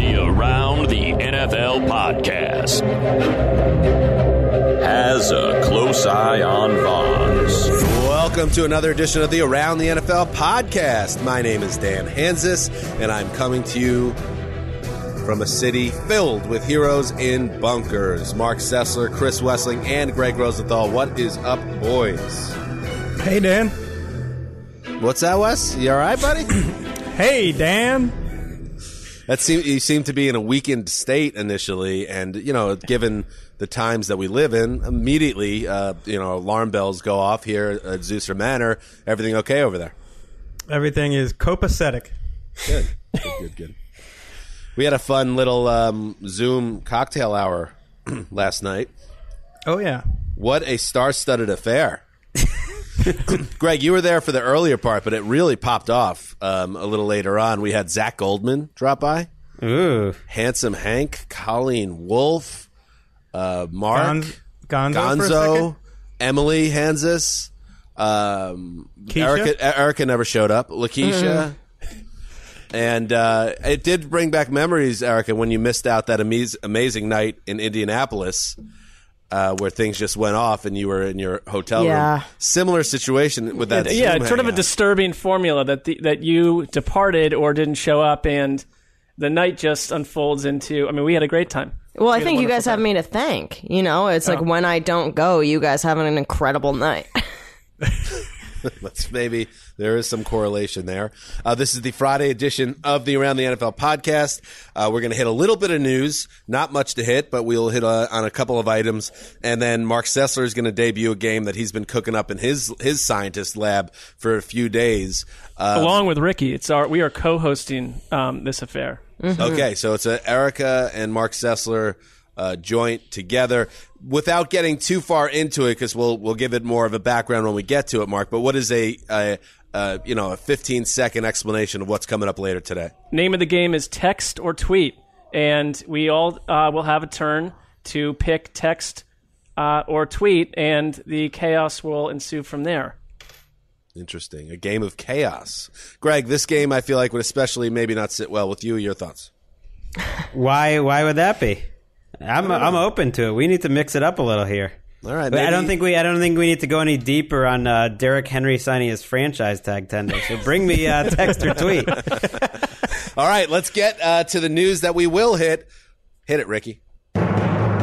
The Around the NFL podcast has a close eye on Vols. Welcome to another edition of the Around the NFL podcast. My name is Dan Hanzus, and I'm coming to you from a city filled with heroes in bunkers. Marc Sessler, Chris Wesseling, and Gregg Rosenthal. What is up, boys? Hey, Dan. What's that, Wes? You all right, buddy? Hey, Dan. That seem you seem to be in a weakened state initially, and you know, given the times that we live in, immediately, uh, you know, alarm bells go off here at Zeuser Manor. Everything okay over there? Everything is copacetic. Good, good, good, good. We had a fun little um, Zoom cocktail hour last night. Oh, yeah. What a star-studded affair! Greg, you were there for the earlier part, but it really popped off um, a little later on. We had Zach Goldman drop by, Ooh. Handsome Hank, Colleen Wolf, uh, Mark, Gon- Gonzo, Gonzo. Emily Hanzus, um, Erica, Erica never showed up. Lakeisha. And uh, it did bring back memories, Erica, when you missed out that amaz- amazing night in Indianapolis, uh, where things just went off and you were in your hotel Yeah. room. Similar situation with that. yeah, Zoom it's sort of a disturbing formula that the, that you departed or didn't show up, and the night just unfolds into. I mean, we had a great time. Well, I We had think you guys wonderful have me to thank. You know, it's like Oh. when I don't go, you guys have an incredible night. Let's maybe there is some correlation there. Uh, this is the Friday edition of the Around the NFL podcast. Uh, we're going to hit a little bit of news, not much to hit, but we'll hit uh on a couple of items, and then Marc Sessler is going to debut a game that he's been cooking up in his his scientist lab for a few days. Uh, Along with Ricky, it's our we are co-hosting um, this affair. Okay, so it's a Erica and Marc Sessler uh, joint together. Without getting too far into it, because we'll we'll give it more of a background when we get to it, Mark. But what is a, a, a you know a 15 second explanation of what's coming up later today? Name of the game is text or tweet, and we all uh, will have a turn to pick text uh, or tweet, and the chaos will ensue from there. Interesting, a game of chaos. Greg, this game I feel like would especially maybe not sit well with you. Your thoughts? Why? Why would that be? I'm I'm open to it. We need to mix it up a little here. All right, But I don't think we I don't think we need to go any deeper on uh, Derrick Henry signing his franchise tag tender. So bring me uh, text or tweet. All right, let's get uh, to the news that we will hit. Hit it, Ricky. All right,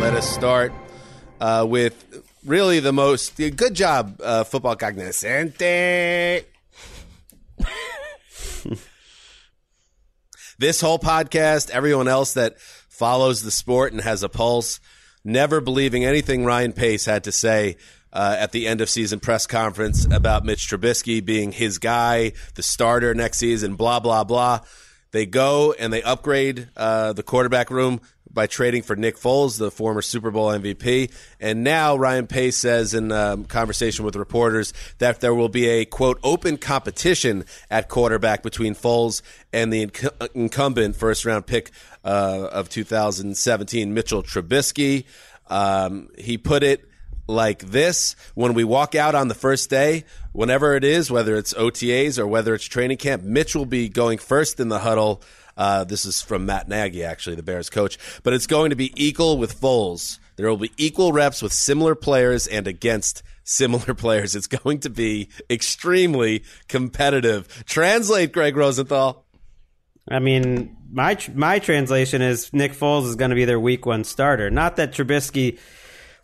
let us start uh, with really the most good job, uh, football cognoscente. this whole podcast, everyone else that follows the sport and has a pulse, never believing anything Ryan Pace had to say uh, at the end of season press conference about Mitch Trubisky being his guy, the starter next season, blah, blah, blah. They go and they upgrade uh, the quarterback room by trading for Nick Foles, the former Super Bowl MVP. And now Ryan Pace says in um, conversation with reporters that there will be a quote open competition at quarterback between Foles and the inc- incumbent first round pick uh, of 2017, Mitchell Trubisky. Um, he put it like this when we walk out on the first day, whenever it is, whether it's OTAs or whether it's training camp, Mitch will be going first in the huddle. Uh, this is from Matt Nagy, actually, the Bears coach. But it's going to be equal with Foles. There will be equal reps with similar players and against similar players. It's going to be extremely competitive. Translate, Gregg Rosenthal. I mean, my my translation is Nick Foles is going to be their week one starter. Not that Trubisky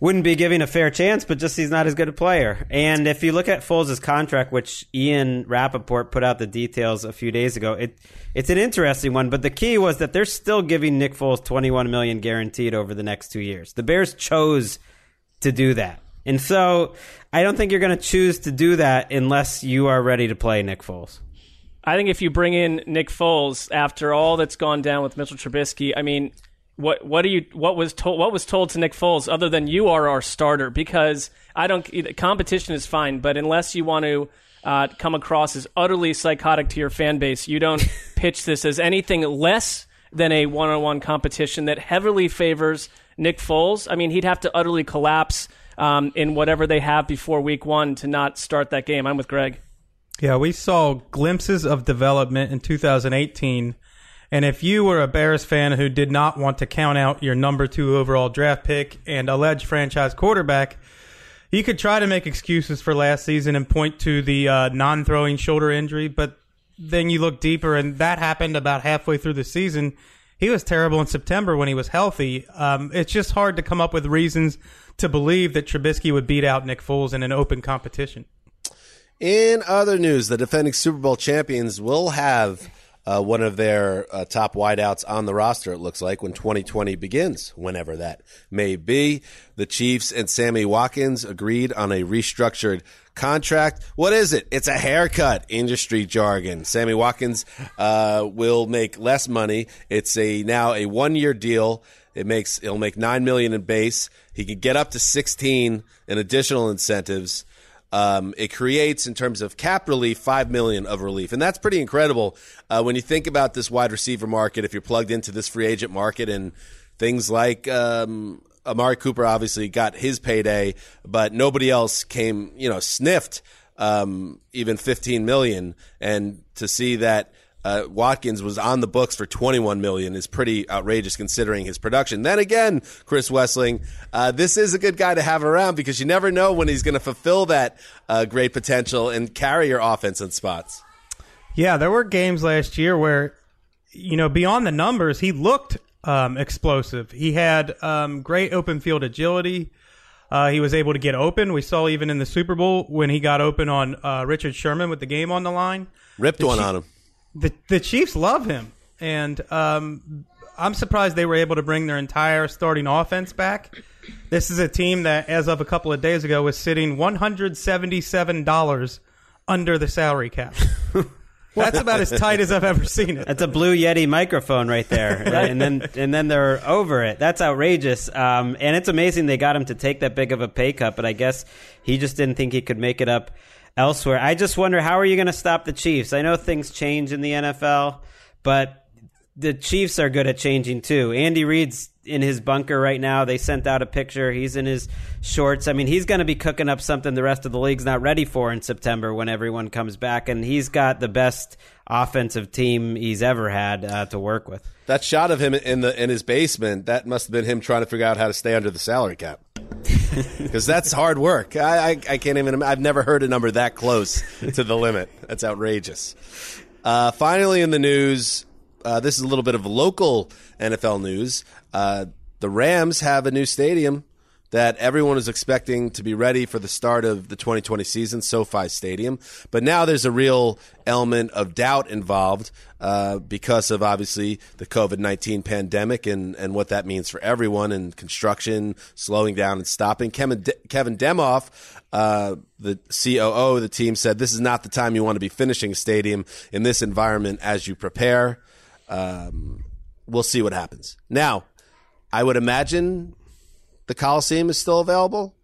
wouldn't be giving a fair chance, but just he's not as good a player. And if you look at Foles' contract, which Ian Rapoport put out the details a few days ago, it it's an interesting one. But the key was that they're still giving Nick Foles twenty one million guaranteed over the next two years. The Bears chose to do that. And so I don't think you're going to choose to do that unless you are ready to play Nick Foles. I think if you bring in Nick Foles after all that's gone down with Mitchell Trubisky, I mean, what what do you what was told what was told to Nick Foles other than you are our starter because I don't competition is fine, but unless you want to uh, come across as utterly psychotic to your fan base, you don't pitch this as anything less than a one-on-one competition that heavily favors Nick Foles. I mean, he'd have to utterly collapse um, in whatever they have before Week One to not start that game. I'm with Greg. Yeah, we saw glimpses of development in 2018. And if you were a Bears fan who did not want to count out your number two overall draft pick and alleged franchise quarterback, you could try to make excuses for last season and point to the uh, non throwing shoulder injury. But then you look deeper, and that happened about halfway through the season. He was terrible in September when he was healthy. Um, it's just hard to come up with reasons to believe that Trubisky would beat out Nick Foles in an open competition. In other news, the defending Super Bowl champions will have uh, one of their uh, top wideouts on the roster, it looks like, when 2020 begins, whenever that may be. The Chiefs and Sammy Watkins agreed on a restructured contract. What is it? It's a haircut, industry jargon. Sammy Watkins uh, will make less money. It's a now a one year deal. It makes it'll make nine million in base. He could get up to 16 in additional incentives. Um, it creates, in terms of cap relief, five million of relief, and that's pretty incredible uh, when you think about this wide receiver market. If you're plugged into this free agent market and things like um, Amari Cooper, obviously got his payday, but nobody else came, you know, sniffed um, even 15 million, and to see that uh, Watkins was on the books for 21 million is pretty outrageous considering his production. Then again, Chris Wesseling, uh, this is a good guy to have around because you never know when he's going to fulfill that uh, great potential and carry your offense in spots. Yeah, there were games last year where, you know, beyond the numbers, he looked um, explosive. He had um, great open field agility. Uh, he was able to get open. We saw even in the Super Bowl when he got open on uh, Richard Sherman with the game on the line. Ripped the one on him. The the Chiefs love him, and um, I'm surprised they were able to bring their entire starting offense back. This is a team that, as of a couple of days ago, was sitting 177 dollars under the salary cap. That's about as tight as I've ever seen it. That's a Blue Yeti microphone right there, and then and then they're over it. That's outrageous, um, and it's amazing they got him to take that big of a pay cut. But I guess he just didn't think he could make it up elsewhere. I just wonder how are you going to stop the Chiefs? I know things change in the NFL, but the Chiefs are good at changing too. Andy Reid's in his bunker right now. They sent out a picture. He's in his shorts. I mean, he's going to be cooking up something the rest of the league's not ready for in September when everyone comes back. And he's got the best offensive team he's ever had uh, to work with. That shot of him in the in his basement, that must have been him trying to figure out how to stay under the salary cap. Because that's hard work. I, I, I can't even. I've never heard a number that close to the limit. That's outrageous. Uh, finally, in the news, uh, this is a little bit of local NFL news. Uh, the Rams have a new stadium that everyone is expecting to be ready for the start of the 2020 season, SoFi Stadium. But now there's a real element of doubt involved uh, because of obviously the COVID 19 pandemic and, and what that means for everyone and construction slowing down and stopping. Kevin, De- Kevin Demoff, uh, the COO of the team, said this is not the time you want to be finishing a stadium in this environment as you prepare. Um, we'll see what happens. Now, I would imagine the Coliseum is still available,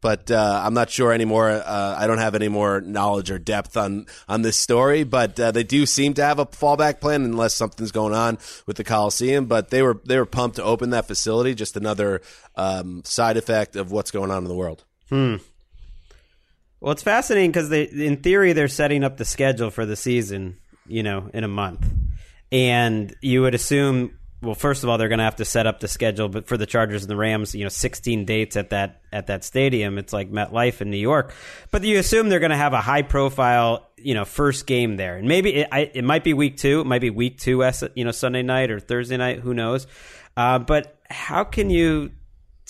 but uh, I'm not sure anymore. Uh, I don't have any more knowledge or depth on on this story, but uh, they do seem to have a fallback plan unless something's going on with the Coliseum. But they were they were pumped to open that facility. Just another um, side effect of what's going on in the world. Hmm. Well, it's fascinating because in theory, they're setting up the schedule for the season, you know, in a month, and you would assume. Well, first of all, they're going to have to set up the schedule, but for the Chargers and the Rams, you know, 16 dates at that at that stadium. It's like MetLife in New York, but you assume they're going to have a high profile, you know, first game there, and maybe it, I, it might be week two, it might be week two, you know, Sunday night or Thursday night, who knows? Uh, but how can you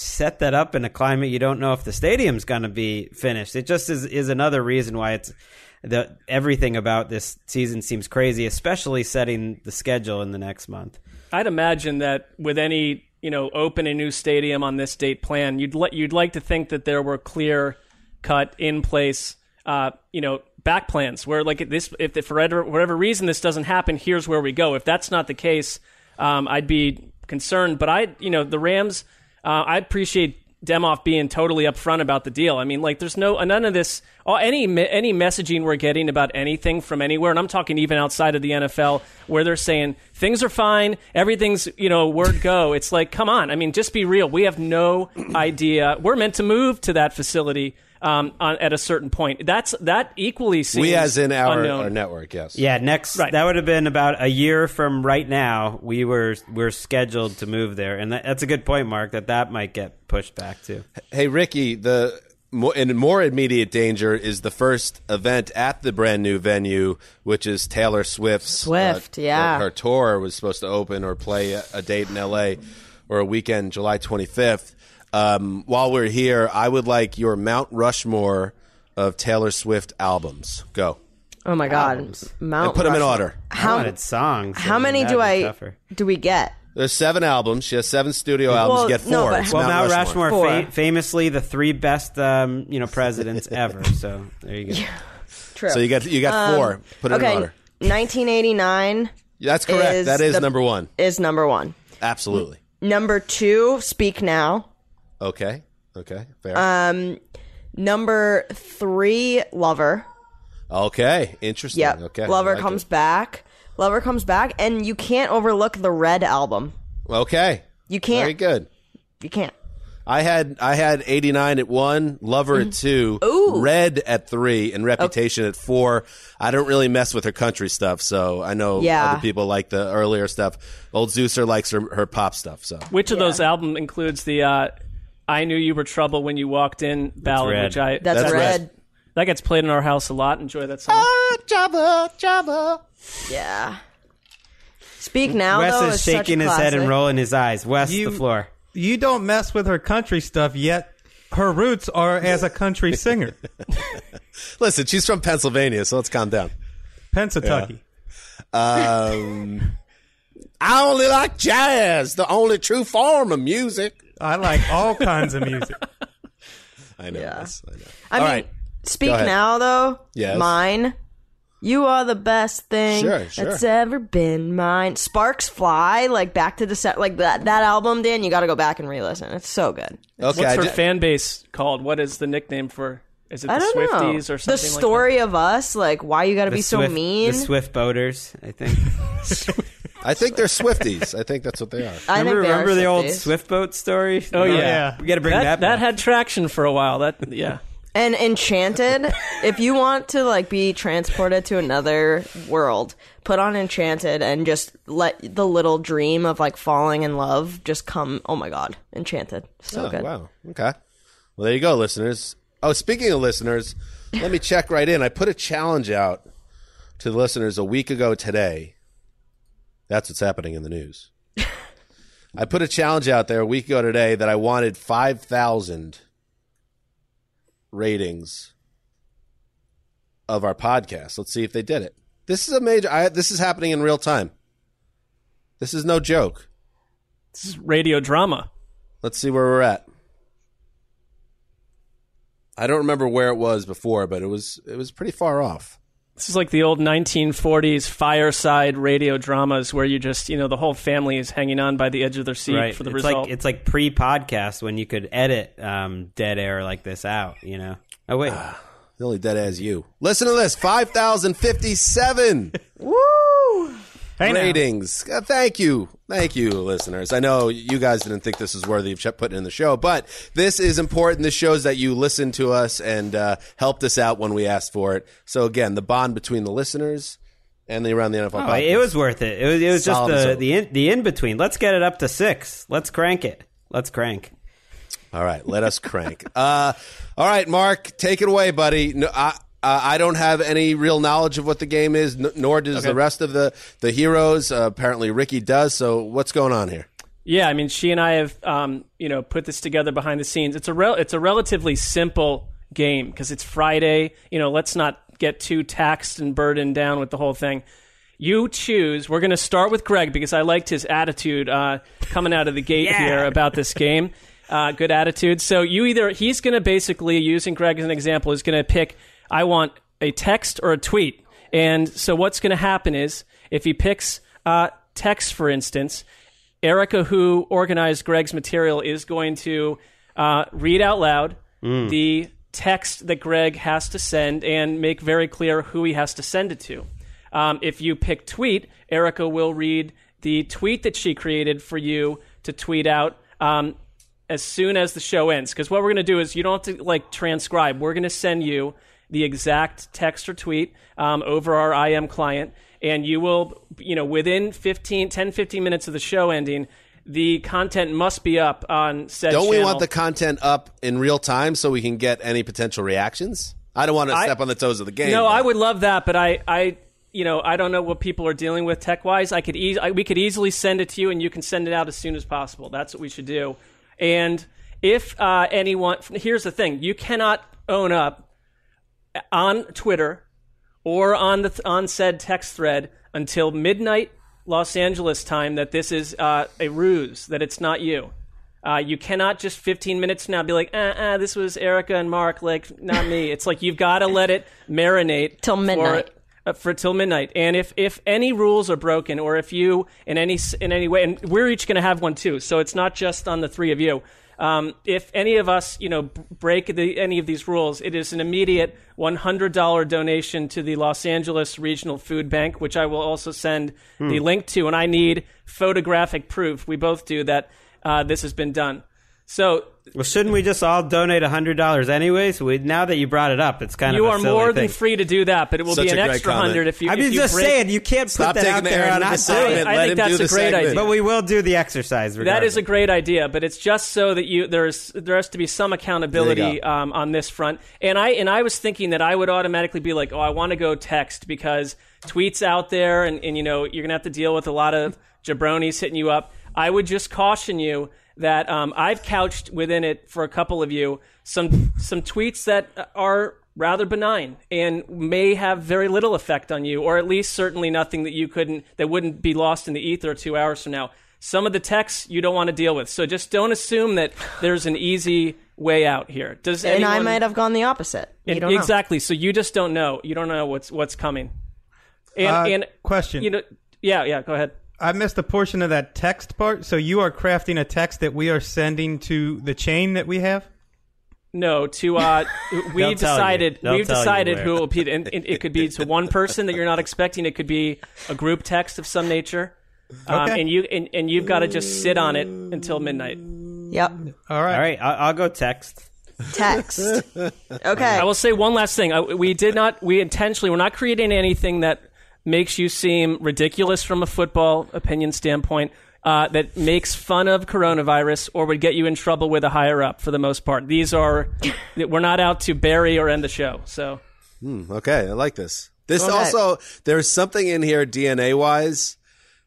set that up in a climate you don't know if the stadium's going to be finished. It just is is another reason why it's the everything about this season seems crazy, especially setting the schedule in the next month. I'd imagine that with any you know open a new stadium on this date plan, you'd li- you'd like to think that there were clear cut in place, uh, you know, back plans where like this if for whatever, whatever reason this doesn't happen, here's where we go. If that's not the case, um, I'd be concerned. But I you know the Rams, uh, I appreciate. Demoff being totally upfront about the deal. I mean, like, there's no none of this. all- Any any messaging we're getting about anything from anywhere, and I'm talking even outside of the NFL, where they're saying things are fine, everything's you know word go. It's like, come on. I mean, just be real. We have no idea. We're meant to move to that facility um, on, at a certain point. That's that equally seems we, as in our, unknown. our network, yes. Yeah, next Right. that would have been about a year from right now. We were we're scheduled to move there, and that, that's a good point, Mark. That that might get pushed back too. Hey, Ricky, the more, in more immediate danger is the first event at the brand new venue, which is Taylor Swift's Swift, uh, yeah. Her, her tour was supposed to open or play a, a date in L.A. or a weekend, July 25th. Um, while we're here, I would like your Mount Rushmore of Taylor Swift albums. Go Oh my god, Mount and put them in Rushmore. order. How wanted songs. how I mean, many that'd do be I tougher. do we get? There's seven albums. She has seven studio albums. Well, you get four. no, but It's how- Well, Mount Rushmore, Four. fa- famously the three best, um, you know, presidents ever. So there you go. True. So you got you got four. Put it okay, in order. 1989 That's correct. is that is the- number one. is number one. Absolutely. Number two, Speak Now. Okay. Okay. Fair. Uh, Number three, Lover. okay. Interesting. Yep. Okay. Lover like comes it. back. Lover comes back, and you can't overlook the Red album. Okay. You can't. Very good. You can't. I had I had 89 at one, Lover at two, Ooh. Red at three, and Reputation at four. I don't really mess with her country stuff, so I know Yeah. other people like the earlier stuff. Old Zeuser likes her, her pop stuff. So Which of those album includes the uh, "I Knew You Were Trouble When You Walked In" ballad, Red. which I That's, That's Red. Red. that gets played in our house a lot. Enjoy that song. Ah, Jabba, Jabba. Yeah. Speak Now, Wes though, is is shaking his head and rolling his eyes. Wes, You- the floor. You don't mess with her country stuff yet. Her roots are as a country singer, Listen, she's from Pennsylvania, so let's calm down. Pennsatucky. Um, I only like jazz, the only true form of music. I like all kinds of music. I know. Yeah. Wes, I know. I All mean, right. Speak Now, though. Yes. Mine. You are the best thing Sure, sure. that's ever been mine. Sparks Fly, like back to the set, like that that album. Dan, you got to go back and re-listen. It's so good. Okay. What's her ju- fan base called? What is the nickname for? Is it the don't Swifties know. or something? the like story of us, like why you got to The be so Swift, mean. The Swift boaters, I think. I think they're Swifties. I think that's what they are. I remember think they are remember the old Swifties. Swift boat story? Oh, yeah. yeah. We got to bring that. that, That, back. had traction for a while. That yeah. And Enchanted, if you want to like be transported to another world, put on Enchanted and just let the little dream of like falling in love just come. Oh my god, Enchanted, so Oh, good. Wow. Okay. Well, there you go, listeners. Oh, speaking of listeners, let me check right in. I put a challenge out to the listeners a week ago today. That's what's happening in the news. I put a challenge out there a week ago today that I wanted 5,000 ratings of our podcast. Let's see if they did it. This is a major I, this is happening in real time. This is no joke. This is radio drama. Let's see where we're at. I don't remember where it was before, but it was it was pretty far off. This is like the old 1940s fireside radio dramas where you just, you know, the whole family is hanging on by the edge of their seat right. for the it's result. like it's like pre-podcast when you could edit um, dead air like this out. You know. Oh wait. The only dead as you. Listen to this 5,057 Hey, ratings. Uh, thank you. Thank you, listeners. I know you guys didn't think this was worthy of putting in the show, but this is important. This shows that you listened to us and uh, helped us out when we asked for it. So, again, the bond between the listeners and the Around the NFL Oh, podcast. it was worth it. It was, it was just Solid the the in, the in between. Let's get it up to six. Let's crank it. Let's crank. All right, let us crank. Uh, all right, Mark, take it away, buddy. No, I, uh, I don't have any real knowledge of what the game is, n- nor does the rest of the the heroes. Uh, apparently, Ricky does. So, what's going on here? Yeah, I mean, she and I have, um, you know, put this together behind the scenes. It's a rel- it's a relatively simple game because it's Friday. You know, let's not get too taxed and burdened down with the whole thing. You choose. We're going to start with Greg because I liked his attitude uh, coming out of the gate here about this game. Uh, good attitude. So you either he's going to basically using Greg as an example is going to pick. I want a text or a tweet. And so what's going to happen is if he picks uh, text, for instance, Erica, who organized Greg's material, is going to uh, read out loud the text that Greg has to send and make very clear who he has to send it to. Um, if you pick tweet, Erica will read the tweet that she created for you to tweet out um, as soon as the show ends. Because what we're going to do is you don't have to like transcribe. We're going to send you the exact text or tweet um, over our IM client, and you will, you know, within 15, 10, 15 minutes of the show ending, the content must be up on said Don't we want the content up in real time so we can get any potential reactions? I don't want to I- step on the toes of the game. No, but- I would love that, but I, I, you know, I don't know what people are dealing with tech wise. I could eas- I, we could easily send it to you, and you can send it out as soon as possible. That's what we should do. And if uh, anyone, here's the thing: you cannot own up on Twitter or on the on said text thread until midnight Los Angeles time that this is uh, a ruse, that it's not you. Uh, you cannot just 15 minutes now be like, uh, uh, this was Erica and Mark, like, not me. it's like you've got to let it marinate Till for- midnight. uh, for till midnight. And if if any rules are broken, or if you in any in any way, and we're each going to have one too, so it's not just on the three of you. Um, if any of us, you know, b- break the, any of these rules, it is an immediate $100 donation to the Los Angeles Regional Food Bank, which I will also send the link to. And I need photographic proof. We both do that uh, this has been done. So Well, shouldn't we just all donate hundred dollars anyways? We, now that you brought it up, it's kind you of a are silly more thing. than free to do that, but it will Such be an extra hundred if you. I if mean, you just break- saying, you can't put that out there air on out of our the segment. site. I Let think that's a great segment. idea. But we will do the exercise. That Regardless. is a great idea, but it's just so that you there's there has to be some accountability There you go. um, on this front. And I and I was thinking that I would automatically be like, oh, I want to go text because tweets out there, and, and you know you're gonna have to deal with a lot of jabronis hitting you up. I would just caution you that um, I've couched within it for a couple of you some some tweets that are rather benign and may have very little effect on you, or at least certainly nothing that you couldn't that wouldn't be lost in the ether two hours from now. Some of the texts you don't want to deal with, so just don't assume that there's an easy way out here. Does And I might have gone the opposite. You don't know. exactly. So you just don't know. You don't know what's what's coming. And, Uh, and question. You know, yeah, yeah. Go ahead. I missed a portion of that text part. So you are crafting a text that we are sending to the chain that we have. No, to uh, we They'll tell you. decided we've decided where. who will be, and it, it could be to one person that you're not expecting. It could be a group text of some nature, um, Okay. and you and, and you've got to just sit on it until midnight. Yep. All right. All right, I'll, I'll go text. Text. Okay. I will say one last thing. I, we did not. We intentionally. We're not creating anything that makes you seem ridiculous from a football opinion standpoint. Uh, that makes fun of coronavirus or would get you in trouble with a higher up. For the most part, these are. we're not out to bury or end the show. So Okay, I like this. This Okay. also there's something in here DNA wise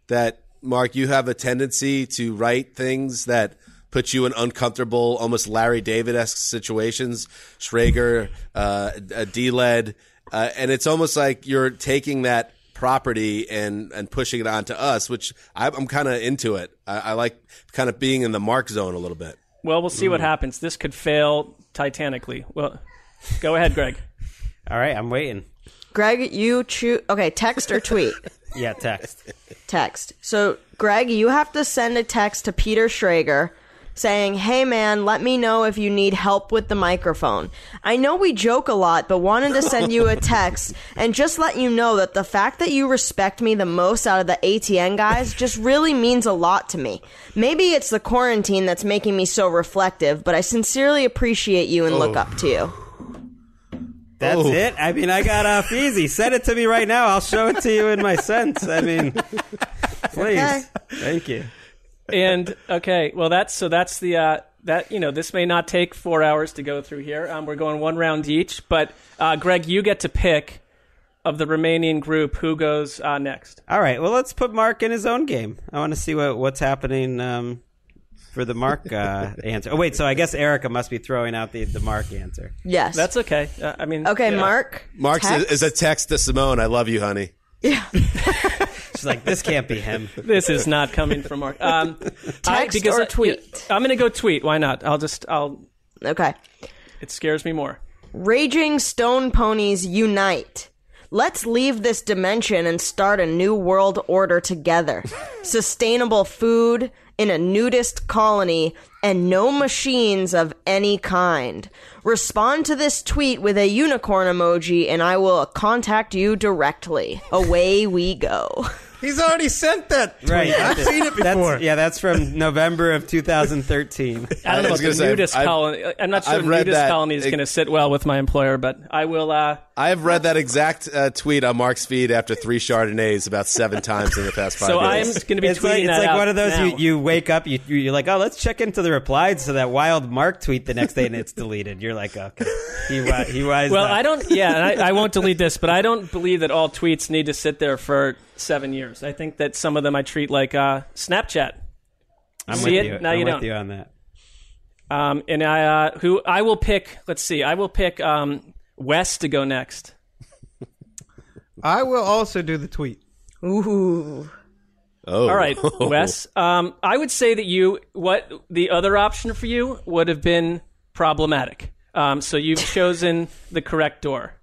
that Mark you have a tendency to write things that put you in uncomfortable, almost Larry David esque situations. Schrager, uh, uh, D-Led, uh, and it's almost like you're taking that property and and pushing it onto us, which I, I'm kind of into it. I, I like kind of being in the Mark zone a little bit. well, we'll see what mm. happens. This could fail titanically. Well, go ahead, Greg. All right, I'm waiting. Greg, you choose. Okay, text or tweet. Yeah, text. text. So, Greg, you have to send a text to Peter Schrager saying, Hey man, let me know if you need help with the microphone. I know we joke a lot, but wanted to send you a text and just let you know that the fact that you respect me the most out of the ATN guys just really means a lot to me. Maybe it's the quarantine that's making me so reflective, but I sincerely appreciate you and look oh. up to you. That's Oh. it. I mean, I got off easy. Send it to me right now. I'll show it to you in my sense. I mean, please. Okay. Thank you. And okay, well that's so that's the uh, that you know this may not take four hours to go through here. Um, we're going one round each, but uh, Greg, you get to pick of the remaining group who goes uh, next. All right. Well, let's put Mark in his own game. I want to see what what's happening um, for the Mark uh, answer. Oh, wait. So I guess Erica must be throwing out the, the Mark answer. Yes. That's okay. Uh, I mean, okay, yeah. Mark. Mark text? is a text to Simone. I love you, honey. She's like, this can't be him. This is not coming from Mark. Um, I, Text because or I- tweet? I'm going to go tweet. Why not? I'll just I'll. Okay. It scares me more. Raging stone ponies unite. Let's leave this dimension and start a new world order together. Sustainable food in a nudist colony and no machines of any kind. Respond to this tweet with a unicorn emoji and I will contact you directly. Away we go. He's already sent that. Tweet. Right. I've seen it before. That's, yeah, that's from November of 2013. I don't know I was about gonna the say, nudist I've- colony. I'm not sure I've the nudist colony is going to sit well with my employer, but I will. Uh, I have read that exact uh, tweet on Mark's feed after three Chardonnays about seven times in the past five so I'm going to be it's tweeting like, it's like out one of those now. you, you wake up, you, you, you're like, oh, let's check into the replies to that wild Mark tweet the next day, and it's deleted. You're like, okay. He, he wised Well, up. I don't. Yeah, and I, I won't delete this, but I don't believe that all tweets need to sit there for seven years. I think that some of them I treat like uh, Snapchat. I'm See with it? you. Now I'm you with don't. you on that. Um, and I uh, who I will pick. Let's see. I will pick um, Wes to go next. I will also do the tweet. Ooh. oh, All right, Wes. Um, I would say that you what the other option for you would have been problematic. Um, so you've chosen the correct door.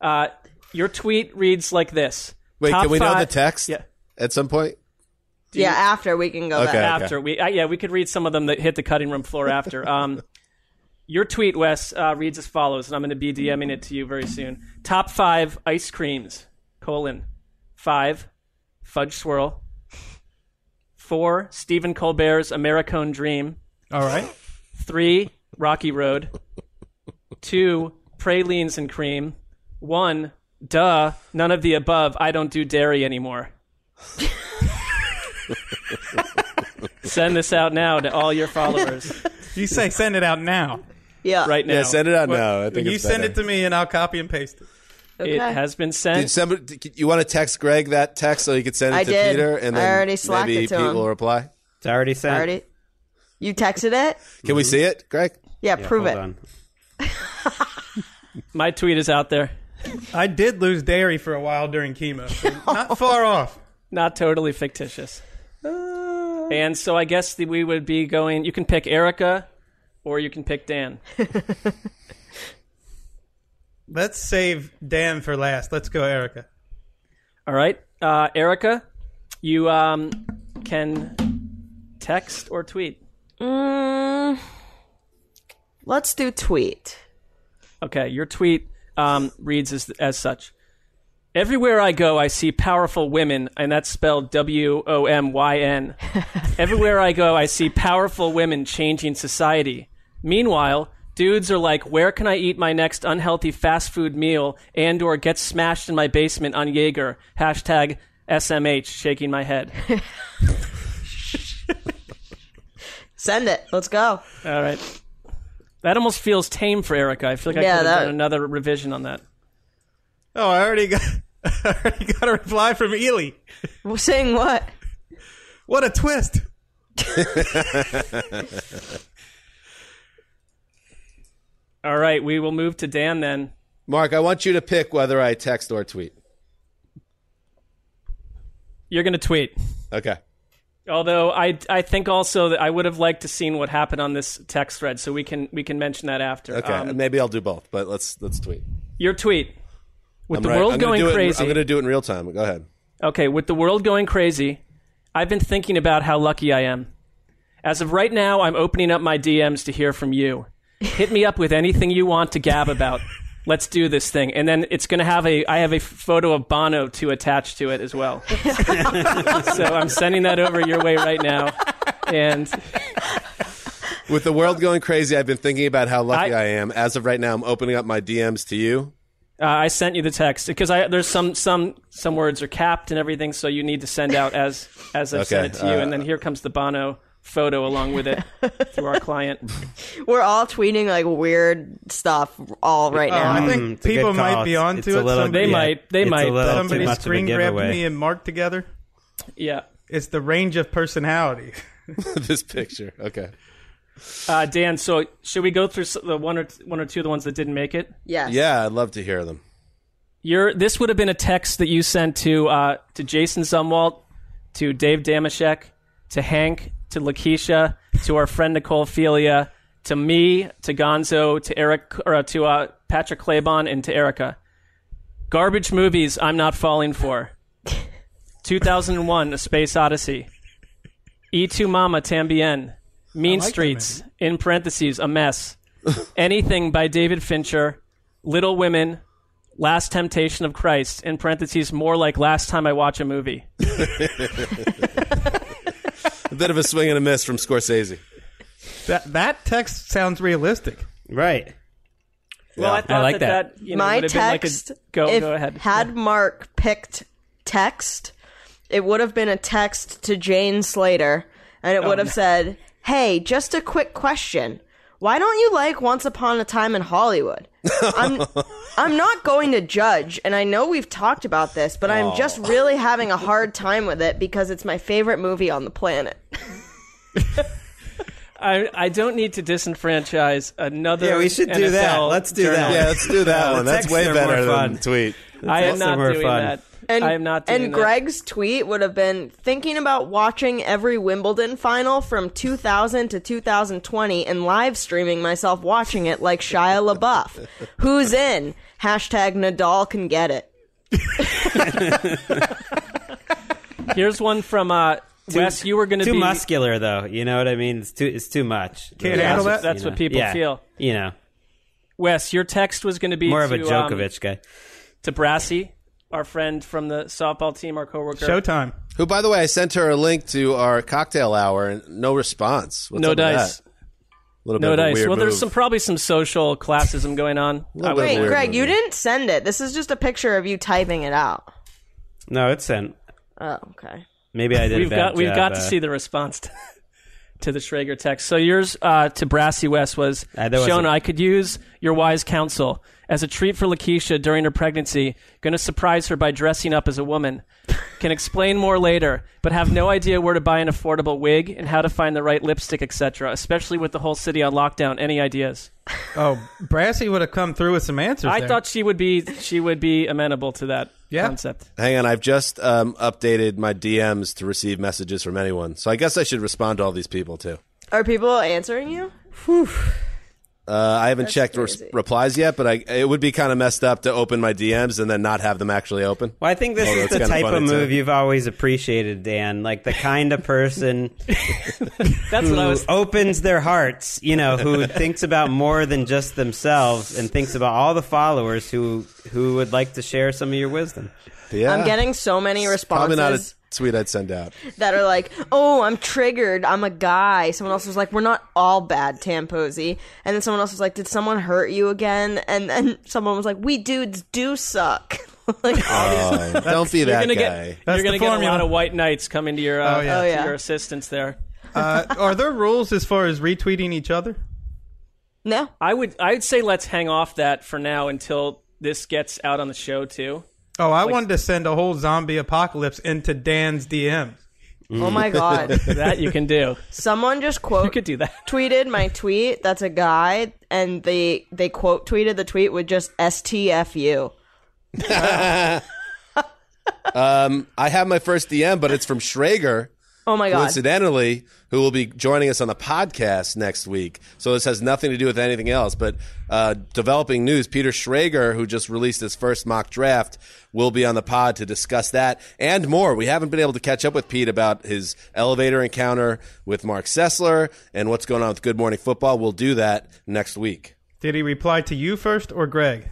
Uh, your tweet reads like this. Wait, Top can we know the text Yeah. at some point? Yeah, after we can go Okay. there. after we uh, yeah we could read some of them that hit the cutting room floor after um your tweet wes uh, reads as follows and i'm going to be dming it to you very soon top five ice creams colon five fudge swirl four stephen colbert's americone dream All right. three rocky road two pralines and cream one duh none of the above i don't do dairy anymore Send this out now to all your followers You say send it out now. Yeah. right now. Yeah, send it out What- now. I think You it's send better. it to me and I'll copy and paste it. Okay. It has been Did sent. somebody, you want to text Greg that text so he could send it I to did. Peter, and I then already slacked maybe it to Pete him. will reply. It's already sent. Already. You texted it? Can we see it, Greg? Yeah, Yeah, prove hold it. on. My tweet is out there. I did lose dairy for a while during chemo. so not far off. Not totally fictitious. Uh. and so I guess the, we would be going. You can pick Erica, or you can pick Dan. Let's save Dan for last. Let's go, Erica. All right, uh, Erica, you um, can text or tweet. Mm, let's do tweet. Okay, your tweet um, reads as, as such. Everywhere I go, I see powerful women, and that's spelled W O M Y N. Everywhere I go, I see powerful women changing society. Meanwhile, dudes are like, "Where can I eat my next unhealthy fast food meal?" and/or get smashed in my basement on Jaeger. Hashtag SMH. Shaking my head. Send it. Let's go. All right. That almost feels tame for Erica. I feel like I Yeah, could have that- done another revision on that. Oh, I already got, I already got a reply from Ely. Well, Saying what? What a twist. All right, we will move to Dan then. Mark, I want you to pick whether I text or tweet. You're going to tweet. Okay. Although I, I think also that I would have liked to seen what happened on this text thread, so we can we can mention that after. Okay. Um, Maybe I'll do both, but let's let's tweet. your tweet, With I'm the right. world gonna going do it in- crazy. I'm going to do it in real time. Go ahead. Okay, with the world going crazy, I've been thinking about how lucky I am. As of right now, I'm opening up my DMs to hear from you. Hit me up with anything you want to gab about. Let's do this thing. And then it's going to have a I have a photo of Bono to attach to it as well. so I'm sending that over your way right now. And With the world going crazy, I've been thinking about how lucky I- I, am. As of right now, I'm opening up my DMs to you. uh, I sent you the text because I there's some some some words are capped and everything, so you need to send out as as I sent it to you. uh, and then here comes the Bono photo along with it through our client. We're all tweeting like weird stuff all right Oh, now. I Mm, think it's people might be It's- onto it's it. little- Somebody, They Yeah, might. They might. little somebody much of a screen grabbed me and Mark together. yeah. It's the range of personality. this picture. Okay. Uh, Dan, so should we go through the one or one or two of the ones that didn't make it? yes. Yeah, I'd love to hear them. Your this would have been a text that you sent to uh, to Jason Zumwalt, to Dave Damashek, to Hank, to Lakeisha, to our friend Nicole Felia, to me, to Gonzo, to Eric, or uh, to uh, Patrick Claybon, and to Erica. Garbage movies I'm not falling for. 2001: A Space Odyssey. Y Tu Mamá También. Mean like that Streets. In parentheses, a mess. Anything by David Fincher. Little Women. Last Temptation of Christ. In parentheses, more like last time I watch a movie. A bit of a swing and a miss from Scorsese. That that text sounds realistic. Right. Well, I thought like that, that. that you know, My would have been like text, a go. if Go ahead. had Mark picked text, it would have been a text to Jane Slater, and Oh, it would have said, "Hey, just a quick question. Why don't you like Once Upon a Time in Hollywood? I'm I'm not going to judge, and I know we've talked about this, but I'm just really having a hard time with it because it's my favorite movie on the planet." I, I don't need to disenfranchise another. Yeah, we should do that. Let's do that. journalist. Yeah, let's do that one. That's texts way are better more than fun. tweet. I am Texts are not more doing fun. that. And, I am not doing and that. Greg's tweet would have been thinking about watching every Wimbledon final from 2000 to 2020 and live streaming myself watching it like Shia LaBeouf. Who's in? Hashtag Nadal can get it. Here's one from uh, Wes. You were going to Too be muscular, though. You know what I mean? It's too. It's too much. Can't Yeah, handle that's, that. that's You what people Yeah. feel. You know, Wes, your text was going to be more of a to, um, Djokovic guy. to Brassy, our friend from the softball team, our coworker. Showtime. Who, by the way, I sent her a link to our cocktail hour and no response. What's no up with dice. that? Little No bit of a dice. weird Well, there's move. some probably some social classism going on. Little I bit would- Wait, weird Greg, you didn't send it. This is just a picture of you typing it out. No, it's sent. Oh, okay. Maybe I did. we've got we've job, got to uh, see the response to, to the Schrager text. So yours uh, to Brassy West was Uh, there was Shona. a- I could use your wise counsel as a treat for Lakeisha during her pregnancy. Going to surprise her by dressing up as a woman. Can explain more later, but have no idea where to buy an affordable wig and how to find the right lipstick, etc. Especially with the whole city on lockdown. Any ideas? Oh, Brassy would have come through with some answers. I there. thought she would be she would be amenable to that Yeah. concept. Hang on, I've just um, updated my DMs to receive messages from anyone. So I guess I should respond to all these people too. Are people answering you? Uh, I haven't That's checked res- replies yet, but I, it would be kind of messed up to open my DMs and then not have them actually open. Well, I think this Oh, is the type of move too. you've always appreciated, Dan. Like the kind of person That's who what I was. opens their hearts, you know, who thinks about more than just themselves and thinks about all the followers who who would like to share some of your wisdom. Yeah, I'm getting so many probably not a responses tweet I'd send out. that are like, "Oh, I'm triggered. I'm a guy." Someone else was like, "We're not all bad, Tamposi." And then someone else was like, "Did someone hurt you again?" And then someone was like, "We dudes do suck." like all Oh, don't be You're that gonna guy. get That's you're gonna the get a lot of white knights coming to your uh, Oh, yeah. Oh, yeah. your assistance there. Uh, are there rules as far as retweeting each other? No. I would I would say let's hang off that for now until this gets out on the show too. Oh, I wanted to send a whole zombie apocalypse into Dan's DMs. Oh my god. That you can do. Someone just You quote could do that. tweeted my tweet. That's a guy, and they they quote tweeted the tweet with just STFU. Um, I have my first DM, but it's from Schrager. Oh my god. coincidentally, who will be joining us on the podcast next week. So this has nothing to do with anything else. But uh, developing news, Peter Schrager, who just released his first mock draft, will be on the pod to discuss that and more. We haven't been able to catch up with Pete about his elevator encounter with Marc Sessler and what's going on with Good Morning Football. We'll do that next week. Did he reply to you first or Greg?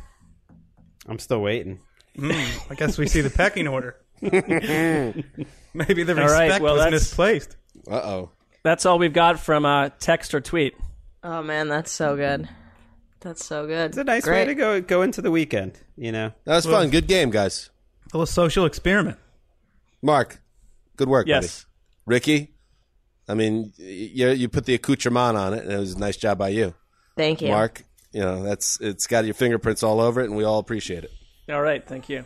I'm still waiting. I guess we see the pecking order. Maybe the All right, respect well, was that's- misplaced. Uh oh. That's all we've got from uh, text or tweet. oh man, that's so good. That's so good. It's a nice Great. way to go go into the weekend. You know, That was fun. Good game, guys. A little social experiment. Mark, good work, Yes. buddy. Ricky, I mean, you, you put the accoutrement on it, and it was a nice job by you. Thank you. Mark, you know, that's it's got your fingerprints all over it, and we all appreciate it. All right, thank you.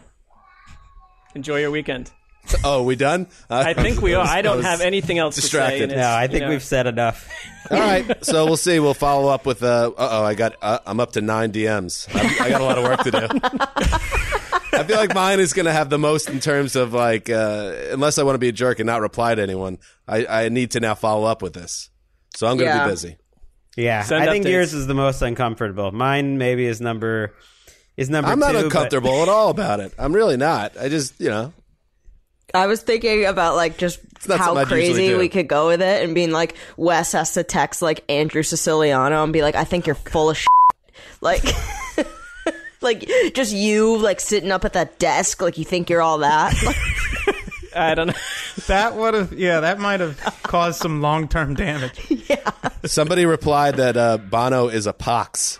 Enjoy your weekend. Oh, we done? I think we are. I don't was have anything else to say. distracted. no, I you think know, we've said enough. All right, so we'll see. We'll follow up with. Uh oh, I got. Uh, I'm up to nine DMs. I'm, I got a lot of work to do. I feel like mine is going to have the most in terms of like, uh, unless I want to be a jerk and not reply to anyone. I, I need to now follow up with this, so I'm going to Yeah. be busy. Yeah, Send I think yours is the most uncomfortable. Mine maybe is number is number. I'm not two, but- uncomfortable at all about it. I'm really not. I just, you know, I was thinking about like just not how something I'd usually crazy we could go with it, and being like Wes has to text like Andrew Siciliano and be like, "I think you're full of shit." like." Like just you like sitting up at that desk, like you think you're all that. I don't know. That would have, yeah, that might have caused some long term damage. Yeah. Somebody replied that uh, Bono is a pox.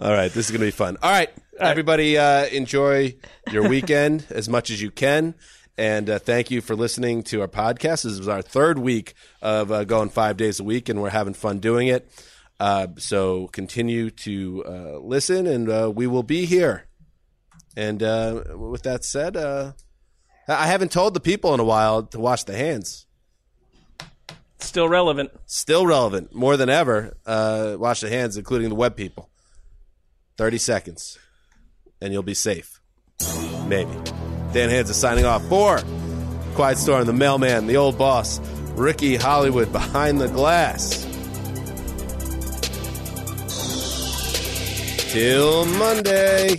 All right, this is going to be fun. All right, everybody, uh, enjoy your weekend as much as you can. And uh, thank you for listening to our podcast. This is our third week of uh, going five days a week, and we're having fun doing it. Uh, so continue to uh, listen, and uh, we will be here. And uh, with that said, uh, I haven't told the people in a while to wash the hands. Still relevant. Still relevant, more than ever. Uh, wash the hands, including the web people. 30 seconds, and you'll be safe. Maybe. Dan Hanzus is signing off for Quiet Storm, the mailman, the old boss, Ricky Hollywood behind the glass. Till Monday.